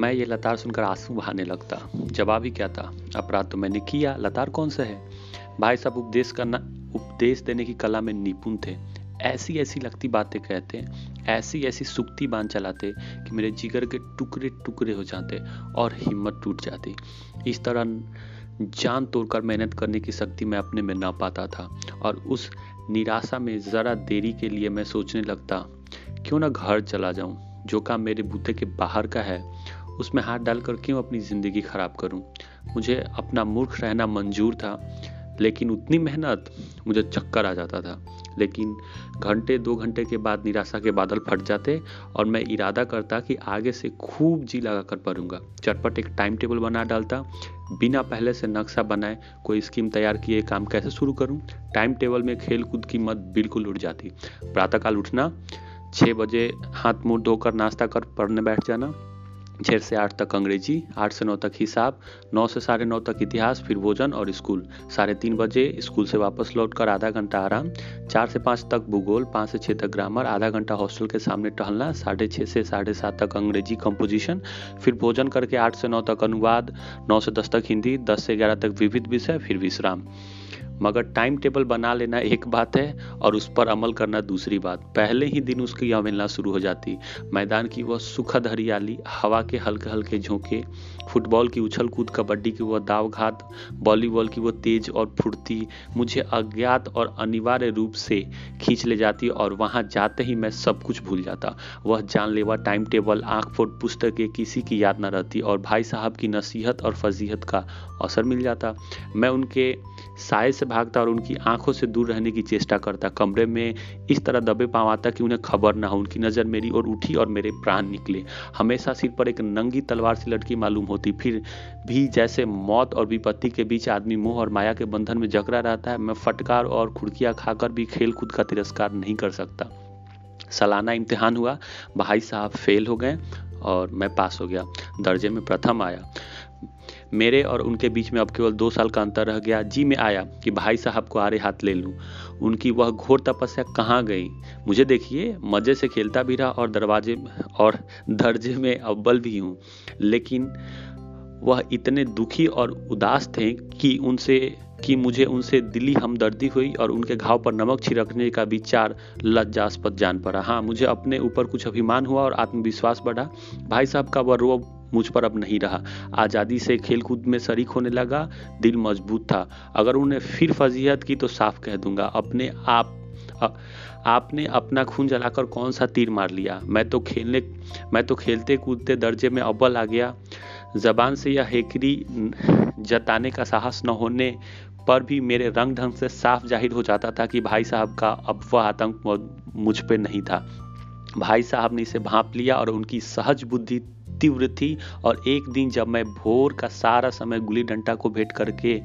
मैं ये लतार सुनकर आँसू बहाने लगता। जवाब ही क्या था? अपराध तो मैंने किया। लतार कौन सा है? भाई साहब, उपदेश करना उपदेश देने की कला में निपुण थे। ऐसी ऐसी लगती बातें कहते, ऐसी ऐसी सुक्ति बाँध चलाते कि मेरे जिगर के टुकड़े टुकड़े हो जाते और हिम्मत टूट जाती। इस तरह जान तोड़कर मेहनत करने की शक्ति मैं अपने में ना पाता था और उस निराशा में ज़रा देरी के लिए मैं सोचने लगता, क्यों ना घर चला जाऊँ? जो काम मेरे बूते के बाहर का है उसमें हाथ डालकर क्यों अपनी ज़िंदगी ख़राब करूँ? मुझे अपना मूर्ख रहना मंजूर था, लेकिन उतनी मेहनत मुझे चक्कर आ जाता था। लेकिन घंटे, दो घंटे के बाद निराशा के बादल फट जाते और मैं इरादा करता कि आगे से खूब जी लगा कर पढ़ूँगा। चटपट एक टाइम टेबल बना डालता। बिना पहले से नक्शा बनाए कोई स्कीम तैयार किए काम कैसे शुरू करूँ? टाइम टेबल में खेल कूद की मत बिल्कुल उठ जाती। प्रातःकाल उठना छः बजे हाथ मुँह धोकर नाश्ता कर, पढ़ने बैठ जाना। छः से आठ तक अंग्रेज़ी, आठ से नौ तक हिसाब, नौ से साढ़े नौ तक इतिहास, फिर भोजन और स्कूल। साढ़े तीन बजे स्कूल से वापस लौटकर आधा घंटा आराम, चार से पाँच तक भूगोल, पाँच से छः तक ग्रामर, आधा घंटा हॉस्टल के सामने टहलना, साढ़े छः से साढ़े सात तक अंग्रेज़ी कंपोजिशन फिर भोजन करके आठ से नौ तक अनुवाद, नौ से दस तक हिंदी, दस से ग्यारह तक विविध विषय, फिर विश्राम। मगर टाइम टेबल बना लेना एक बात है और उस पर अमल करना दूसरी बात। पहले ही दिन उसकी अवहेलना शुरू हो जाती। मैदान की वह सुखद हरियाली, हवा के हल्के हल्के झोंके, फुटबॉल की उछल कूद कबड्डी की वह दावघात वॉलीबॉल की वो तेज और फुर्ती मुझे अज्ञात और अनिवार्य रूप से खींच ले जाती और वहाँ जाते ही मैं सब कुछ भूल जाता। वह जानलेवा टाइम टेबल आँख फोट पुस्तकें, किसी की याद न रहती और भाई साहब की नसीहत और फजीहत का असर मिल जाता। मैं उनके साय से भागता और उनकी आँखों से दूर रहने की चेष्टा करता। कमरे में इस तरह दबे पावाता कि उन्हें खबर ना हो, उनकी नज़र मेरी ओर उठी और मेरे प्राण निकले। हमेशा सिर पर एक नंगी तलवार से लटकी मालूम होती। फिर भी जैसे मौत और विपत्ति के बीच आदमी मोह और माया के बंधन में जकड़ा रहता है, मैं फटकार और खुड़कियाँ खाकर भी खेल कूद का तिरस्कार नहीं कर सकता। सालाना इम्तिहान हुआ। भाई साहब फेल हो गए और मैं पास हो गया। दर्जे में प्रथम आया। मेरे और उनके बीच में अब केवल दो साल का अंतर रह गया। जी, में आया कि भाई साहब को आरे हाथ ले लूँ। उनकी वह घोर तपस्या कहाँ गई? मुझे देखिए, मज़े से खेलता भी रहा और दरवाजे और दर्जे में अव्वल भी हूँ। लेकिन वह इतने दुखी और उदास थे कि उनसे, कि मुझे उनसे दिली हमदर्दी हुई और उनके घाव पर नमक छिड़कने का विचार लज्जास्पद जान पड़ा। हाँ मुझे अपने ऊपर कुछ अभिमान हुआ और आत्मविश्वास बढ़ा। भाई साहब का वह रोब मुझ पर अब नहीं रहा। आज़ादी से खेलकूद में शरीक होने लगा, दिल मज़बूत था। अगर उन्हें फिर फजीहत की तो साफ़ कह दूँगा, अपने आप आपने अपना खून जलाकर कौन सा तीर मार लिया? मैं तो खेलने, मैं तो खेलते कूदते दर्जे में अव्वल आ गया। जबान से यह हेकरी जताने का साहस न होने पर भी मेरे रंग ढंग से साफ़ ज़ाहिर हो जाता था कि भाई साहब का अब वह आतंक मुझ पर नहीं था। भाई साहब ने इसे भाप लिया और उनकी सहज बुद्धि तीव्र थी और एक दिन जब मैं भोर का सारा समय गुली डंडा को भेंट करके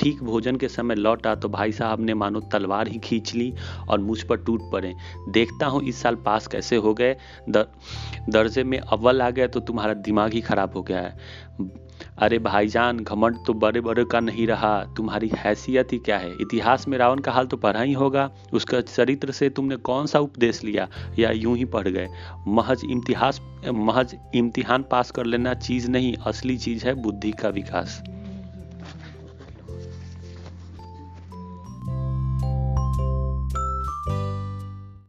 ठीक भोजन के समय लौटा तो भाई साहब ने मानो तलवार ही खींच ली और मुझ पर टूट पड़े। देखता हूँ इस साल पास कैसे हो गए। दर, दर्जे में अव्वल आ गया तो तुम्हारा दिमाग ही खराब हो गया है। अरे भाईजान, घमंड तो बड़े बड़े का नहीं रहा। तुम्हारी हैसियत ही क्या है? इतिहास में रावण का हाल तो पढ़ा ही होगा। उसका चरित्र से तुमने कौन सा उपदेश लिया? या यूँ ही पढ़ गए। महज इम्तिहास, महज इम्तिहान पास कर लेना चीज़ नहीं, असली चीज़ है बुद्धि का विकास।